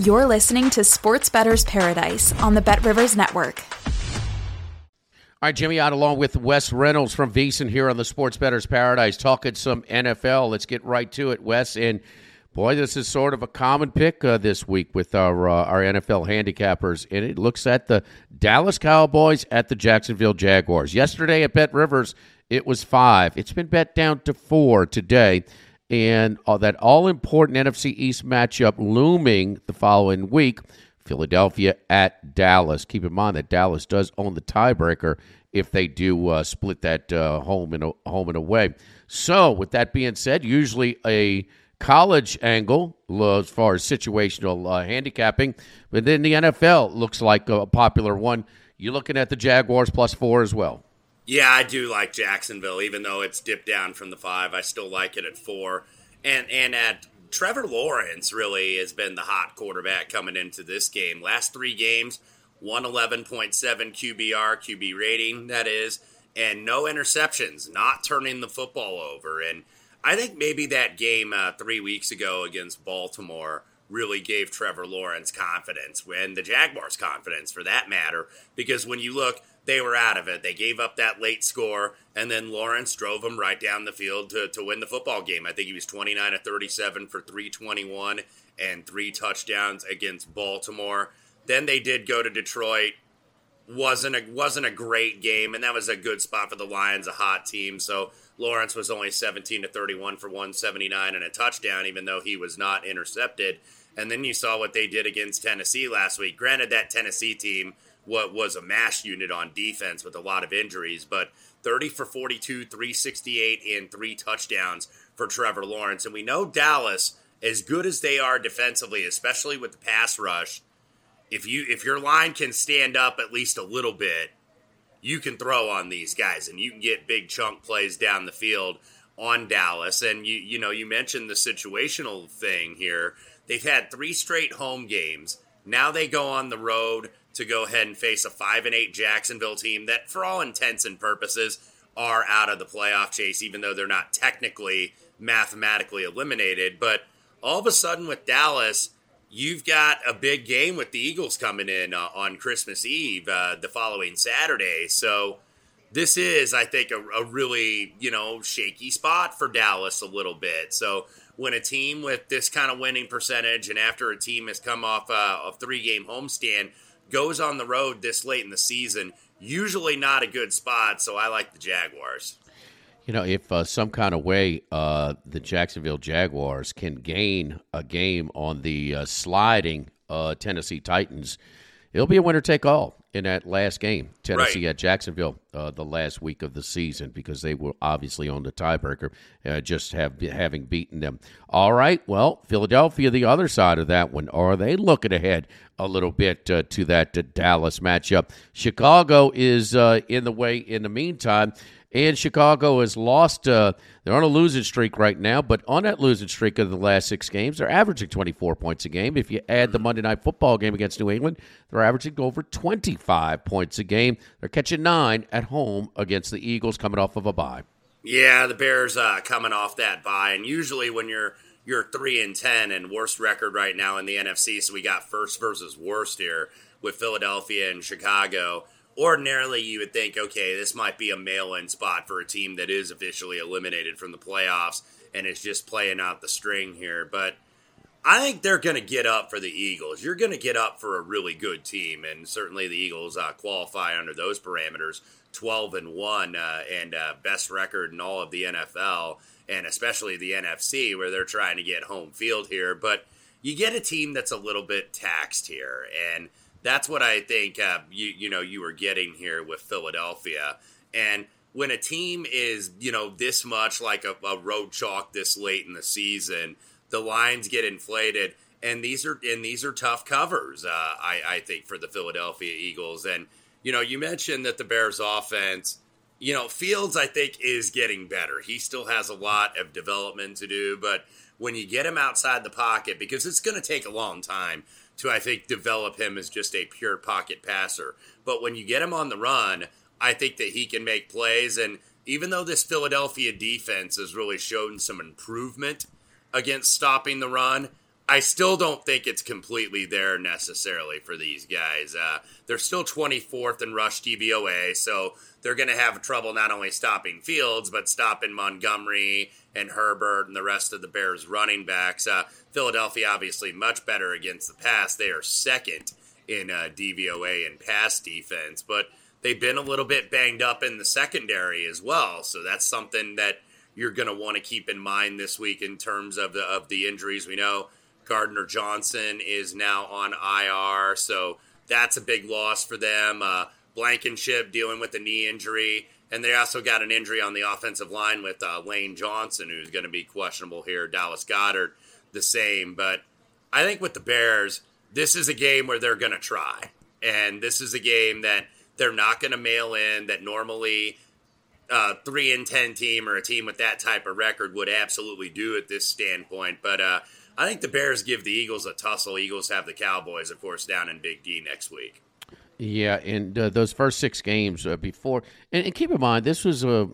You're listening to Sports Better's Paradise on the Bet Rivers Network. All right, Jimmy Ott along with Wes Reynolds from VSiN here on the Sports Better's Paradise, talking some NFL. Let's get right to it, Wes. And boy, this is sort of a common pick uh, this week with our uh, our NFL handicappers, and it looks at the Dallas Cowboys at the Jacksonville Jaguars. Yesterday at Bet Rivers, it was five. It's been bet down to four today and uh, that all important NFC East matchup looming the following week Philadelphia at Dallas. Keep in mind that Dallas does own the tiebreaker if they do uh, split that uh, home and home and away. So, with that being said, usually a college angle as far as situational uh, handicapping, but then the NFL looks like a popular one. You're looking at the Jaguars plus four as well. Yeah, I do like Jacksonville, even though it's dipped down from the five. I still like it at four. And and at Trevor Lawrence really has been the hot quarterback coming into this game. Last three games, 111.7 QBR, QB rating, that is, and no interceptions, not turning the football over. And I think maybe that game uh, three weeks ago against Baltimore really gave Trevor Lawrence confidence, and the Jaguars confidence for that matter, because when you look – they were out of it. They gave up that late score, and then Lawrence drove them right down the field to, to win the football game. I think he was 29 to 37 for 321 and three touchdowns against Baltimore. Then they did go to Detroit. Wasn't a wasn't a great game, and that was a good spot for the Lions, a hot team. So Lawrence was only 17 to 31 for 179 and a touchdown, even though he was not intercepted. And then you saw what they did against Tennessee last week. Granted, that Tennessee team what was a mash unit on defense with a lot of injuries, but 30 for 42, 368, and three touchdowns for Trevor Lawrence. And we know Dallas, as good as they are defensively, especially with the pass rush, if you if your line can stand up at least a little bit, you can throw on these guys and you can get big chunk plays down the field on Dallas. And you you know, you mentioned the situational thing here. They've had three straight home games. Now they go on the road to go ahead and face a 5 and 8 Jacksonville team that for all intents and purposes are out of the playoff chase even though they're not technically mathematically eliminated but all of a sudden with Dallas you've got a big game with the Eagles coming in uh, on Christmas Eve uh, the following Saturday so this is I think a, a really you know shaky spot for Dallas a little bit so when a team with this kind of winning percentage and after a team has come off uh, a three game homestand goes on the road this late in the season, usually not a good spot. So I like the Jaguars. You know, if uh, some kind of way uh, the Jacksonville Jaguars can gain a game on the uh, sliding uh, Tennessee Titans, it'll be a winner take all in that last game, Tennessee right. at Jacksonville, uh, the last week of the season, because they were obviously on the tiebreaker, uh, just have having beaten them. All right, well, Philadelphia, the other side of that one, are they looking ahead a little bit uh, to that uh, Dallas matchup? Chicago is uh, in the way in the meantime. And Chicago has lost. Uh, they're on a losing streak right now, but on that losing streak of the last six games, they're averaging 24 points a game. If you add the Monday Night Football game against New England, they're averaging over 25 points a game. They're catching nine at home against the Eagles, coming off of a bye. Yeah, the Bears uh, coming off that bye, and usually when you're you're three and ten and worst record right now in the NFC, so we got first versus worst here with Philadelphia and Chicago ordinarily you would think, okay, this might be a mail in spot for a team that is officially eliminated from the playoffs and is just playing out the string here. But I think they're going to get up for the Eagles. You're going to get up for a really good team, and certainly the Eagles uh, qualify under those parameters 12 and 1 uh, and uh, best record in all of the NFL. and especially the NFC where they're trying to get home field here. But you get a team that's a little bit taxed here, and that's what I think uh, you you know you were getting here with Philadelphia. And when a team is you know this much like a, a road chalk this late in the season, the lines get inflated and these are and these are tough covers. Uh, I, I think for the Philadelphia Eagles, and you know, you mentioned that the Bears' offense, you know, Fields I think is getting better. He still has a lot of development to do, but when you get him outside the pocket, because it's going to take a long time to I think develop him as just a pure pocket passer, but when you get him on the run, I think that he can make plays. And even though this Philadelphia defense has really shown some improvement against stopping the run I still don't think it's completely there necessarily for these guys. Uh, they're still 24th in rush DVOA, so they're going to have trouble not only stopping Fields, but stopping Montgomery and Herbert and the rest of the Bears running backs. Uh, Philadelphia, obviously, much better against the pass. They are second in uh, DVOA and pass defense, but they've been a little bit banged up in the secondary as well. So that's something that you're going to want to keep in mind this week in terms of the of the injuries. We know Gardner Johnson is now on IR, so that's a big loss for them. Uh, Blankenship dealing with a knee injury, and they also got an injury on the offensive line with uh, Lane Johnson, who's going to be questionable here. Dallas Goedert, the same. But I think with the Bears, this is a game where they're going to try, and this is a game that they're not going to mail in. That normally uh, three and ten team or a team with that type of record would absolutely do at this standpoint. But uh, I think the Bears give the Eagles a tussle. Eagles have the Cowboys, of course, down in Big D next week. Yeah, and uh, those first six games uh, before, and, and, keep in mind this was a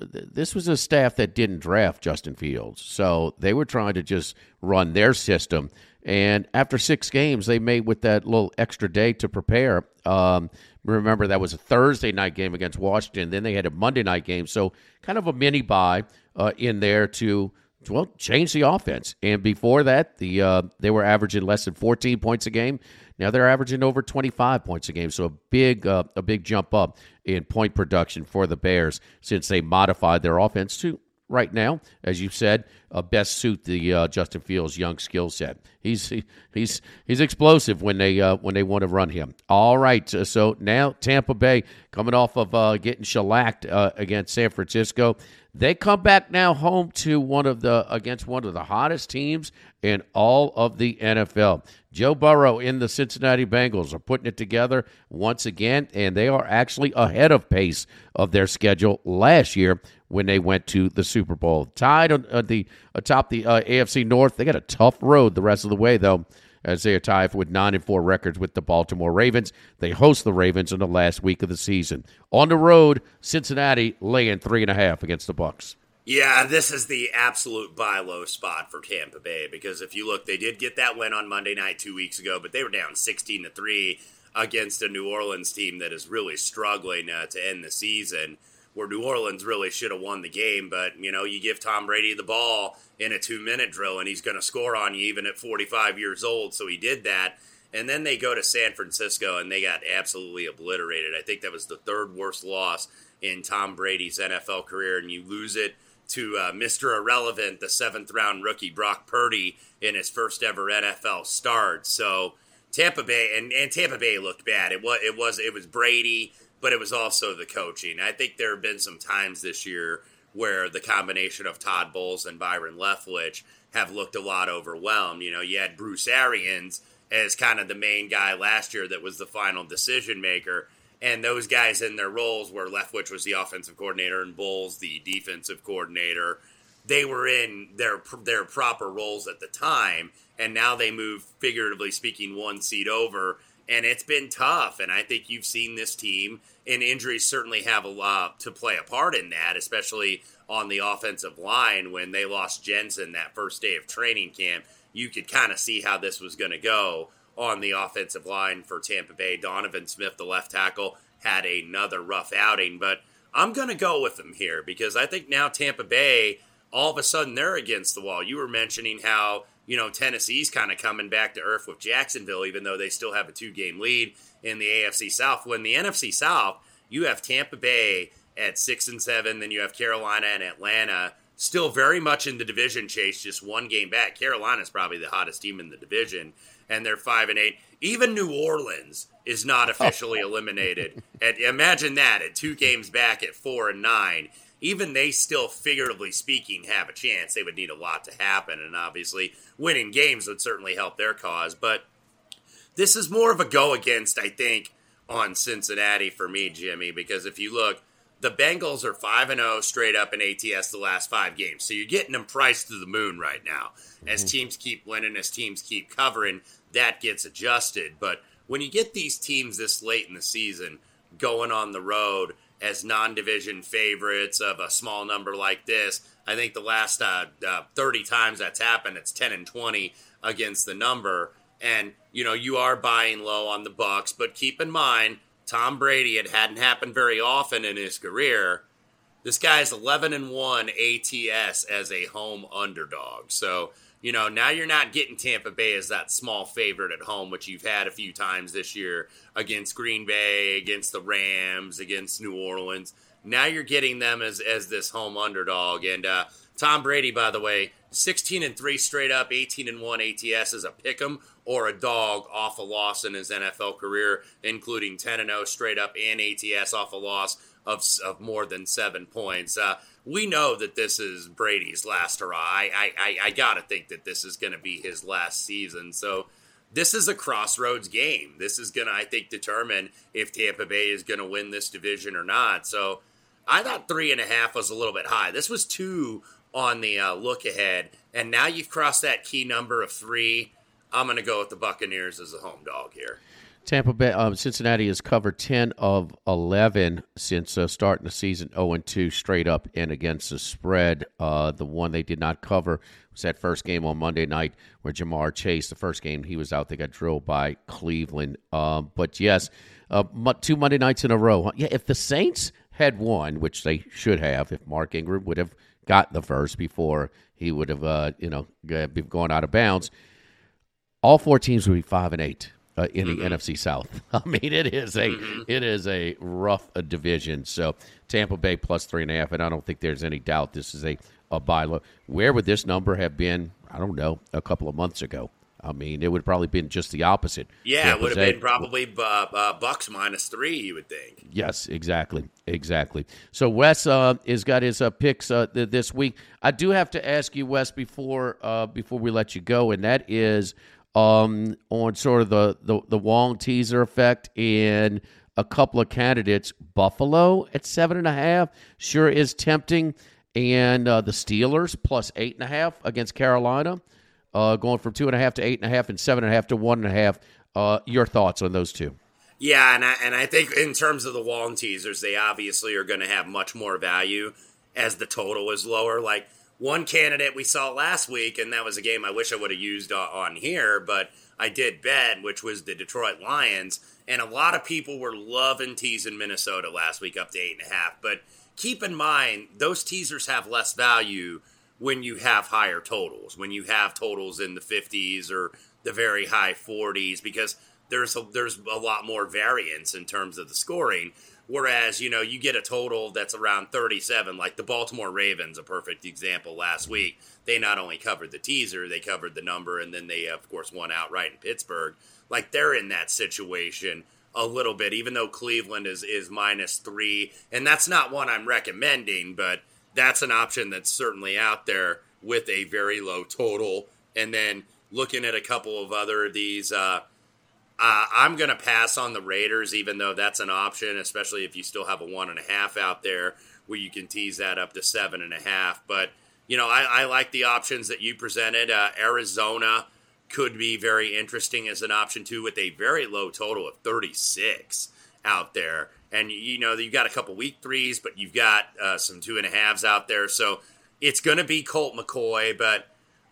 this was a staff that didn't draft Justin Fields, so they were trying to just run their system. And after six games, they made with that little extra day to prepare. Um, remember that was a Thursday night game against Washington. Then they had a Monday night game, so kind of a mini bye uh, in there to well, change the offense. And before that, the uh, they were averaging less than 14 points a game. Now they're averaging over 25 points a game. So a big uh, a big jump up in point production for the Bears since they modified their offense to right now, as you said, uh, best suit the uh, Justin Fields' young skill set. He's he, he's he's explosive when they uh, when they want to run him. All right, so now Tampa Bay coming off of uh, getting shellacked uh, against San Francisco. They come back now home to one of the against one of the hottest teams in all of the NFL. Joe Burrow in the Cincinnati Bengals are putting it together once again, and they are actually ahead of pace of their schedule last year when they went to the Super Bowl. Tied on, on the atop the uh, AFC North. They got a tough road the rest of the way though as they are tied with nine and four records with the Baltimore Ravens. They host the Ravens in the last week of the season. On the road, Cincinnati laying three and a half against the Bucks. Yeah, this is the absolute buy low spot for Tampa Bay because if you look, they did get that win on Monday night two weeks ago, but they were down sixteen to three against a New Orleans team that is really struggling uh, to end the season where New Orleans really should have won the game. But, you know, you give Tom Brady the ball in a two minute drill and he's going to score on you even at 45 years old. So he did that. And then they go to San Francisco and they got absolutely obliterated. I think that was the third worst loss in Tom Brady's NFL career. And you lose it to uh, Mr. Irrelevant, the seventh round rookie Brock Purdy in his first ever NFL start. So Tampa Bay and, and Tampa Bay looked bad. It was it was it was Brady but it was also the coaching. I think there have been some times this year where the combination of Todd Bowles and Byron Leftwich have looked a lot overwhelmed. You know, you had Bruce Arians as kind of the main guy last year that was the final decision maker. And those guys in their roles, where Leftwich was the offensive coordinator and Bowles the defensive coordinator, they were in their their proper roles at the time, and now they move, figuratively speaking, one seat over and it's been tough. And I think you've seen this team, and injuries certainly have a lot to play a part in that, especially on the offensive line when they lost Jensen that first day of training camp. You could kind of see how this was going to go on the offensive line for Tampa Bay. Donovan Smith, the left tackle, had another rough outing, but I'm going to go with them here because I think now Tampa Bay, all of a sudden, they're against the wall. You were mentioning how you know, Tennessee's kind of coming back to earth with Jacksonville, even though they still have a two game lead in the AFC South. When the NFC South, you have Tampa Bay at six and seven, then you have Carolina and Atlanta still very much in the division chase, just one game back. Carolina's probably the hottest team in the division, and they're five and eight. Even New Orleans is not officially eliminated. And imagine that at two games back at four and nine. Even they still, figuratively speaking, have a chance. They would need a lot to happen, and obviously, winning games would certainly help their cause. But this is more of a go against, I think, on Cincinnati for me, Jimmy, because if you look, the Bengals are 5 and 0 straight up in ATS the last 5 games. So you're getting them priced to the moon right now. As mm-hmm. teams keep winning, as teams keep covering, that gets adjusted. But when you get these teams this late in the season going on the road as non-division favorites of a small number like this, I think the last uh, uh, 30 times that's happened, it's 10 and 20 against the number. And you know you are buying low on the Bucks, but keep in mind Tom Brady. It hadn't happened very often in his career. This guy's 11 and one ATS as a home underdog. So you know now you're not getting Tampa Bay as that small favorite at home, which you've had a few times this year against Green Bay, against the Rams, against New Orleans. Now you're getting them as as this home underdog, and uh, Tom Brady, by the way, 16 and 3 straight up, 18 and 1 ATS as a pick 'em or a dog off a loss in his NFL career, including 10 and 0 straight up and ATS off a loss of, of more than seven points. Uh, we know that this is Brady's last hurrah. I, I, I, got to think that this is going to be his last season. So this is a crossroads game. This is going to, I think, determine if Tampa Bay is going to win this division or not. So I thought three and a half was a little bit high. This was two on the uh, look ahead, and now you've crossed that key number of three. I'm going to go with the Buccaneers as a home dog here. Tampa Bay, um, Cincinnati has covered 10 of 11 since uh, starting the season 0 and 2 straight up and against the spread. Uh, the one they did not cover was that first game on Monday night where Ja'Marr Chase, the first game he was out, they got drilled by Cleveland. Um, but yes, uh, two Monday nights in a row. Yeah, if the Saints had won, which they should have, if Mark Ingram would have got the first before he would have, uh, you know, going out of bounds. All four teams would be five and eight uh, in the mm-hmm. NFC South. I mean, it is a mm-hmm. it is a rough uh, division. So Tampa Bay plus three and a half, and I don't think there's any doubt this is a a buy low. Where would this number have been? I don't know, a couple of months ago. I mean, it would probably been just the opposite. Yeah, it would have been probably uh, uh, Bucks minus three. You would think. Yes, exactly, exactly. So Wes uh, has got his uh, picks uh, th- this week. I do have to ask you, Wes, before uh, before we let you go, and that is um, on sort of the, the the Wong teaser effect in a couple of candidates. Buffalo at seven and a half sure is tempting, and uh, the Steelers plus eight and a half against Carolina uh, going from two and a half to eight and a half and seven and a half to one and a half. Uh, your thoughts on those two? Yeah, and I, and I think in terms of the Wong teasers, they obviously are going to have much more value as the total is lower. Like one candidate we saw last week, and that was a game I wish I would have used on here, but I did bet, which was the Detroit Lions. And a lot of people were loving teasing Minnesota last week up to eight and a half. But keep in mind, those teasers have less value when you have higher totals, when you have totals in the 50s or the very high 40s, because there's a, there's a lot more variance in terms of the scoring. Whereas, you know, you get a total that's around 37, like the Baltimore Ravens, a perfect example last week. They not only covered the teaser, they covered the number, and then they, of course, won outright in Pittsburgh. Like they're in that situation a little bit, even though Cleveland is, is minus three. And that's not one I'm recommending, but that's an option that's certainly out there with a very low total. And then looking at a couple of other these, uh, uh, I'm going to pass on the Raiders, even though that's an option, especially if you still have a one and a half out there where you can tease that up to seven and a half. But, you know, I, I like the options that you presented. Uh, Arizona could be very interesting as an option, too, with a very low total of 36 out there and you know you've got a couple week threes, but you've got uh, some two and a halves out there. So it's going to be Colt McCoy, but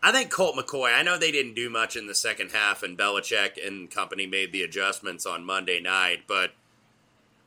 I think Colt McCoy. I know they didn't do much in the second half, and Belichick and company made the adjustments on Monday night, but.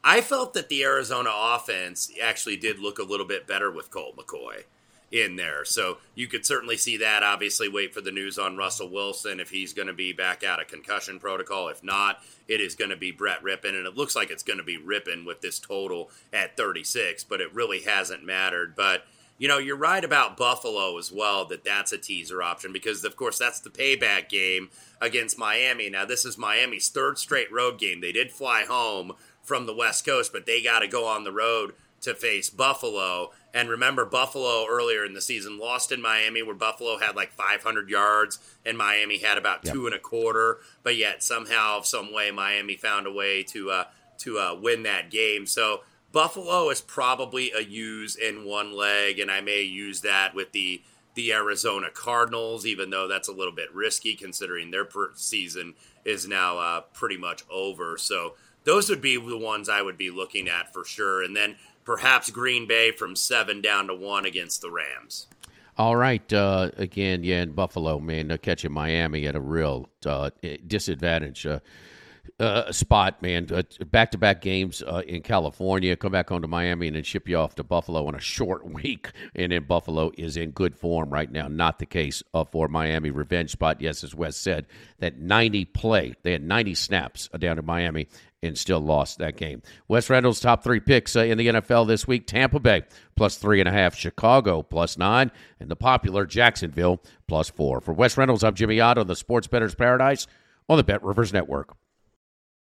I felt that the Arizona offense actually did look a little bit better with Colt McCoy in there. So you could certainly see that. Obviously, wait for the news on Russell Wilson if he's going to be back out of concussion protocol. If not, it is going to be Brett Rypien, and it looks like it's going to be Rypien with this total at 36, but it really hasn't mattered. But you know, you're right about Buffalo as well, that that's a teaser option because, of course, that's the payback game against Miami. Now, this is Miami's third straight road game. They did fly home from the West Coast, but they got to go on the road to face Buffalo. And remember, Buffalo earlier in the season lost in Miami, where Buffalo had like 500 yards and Miami had about yep. two and a quarter. But yet, somehow, some way, Miami found a way to uh, to uh, win that game. So Buffalo is probably a use in one leg, and I may use that with the the Arizona Cardinals, even though that's a little bit risky considering their season is now uh, pretty much over. So those would be the ones I would be looking at for sure, and then perhaps Green Bay from seven down to one against the Rams. All right. Uh, again, yeah, in Buffalo, man, catching Miami at a real uh, disadvantage. Uh, spot, man. Back to back games uh, in California. Come back home to Miami and then ship you off to Buffalo in a short week. And then Buffalo is in good form right now. Not the case uh, for Miami. Revenge spot. Yes, as Wes said, that 90 play. They had 90 snaps uh, down in Miami and still lost that game. Wes Reynolds' top three picks uh, in the NFL this week Tampa Bay plus three and a half, Chicago plus nine, and the popular Jacksonville plus four. For Wes Reynolds, I'm Jimmy Ott, the Sports Better's Paradise on the Bet Rivers Network.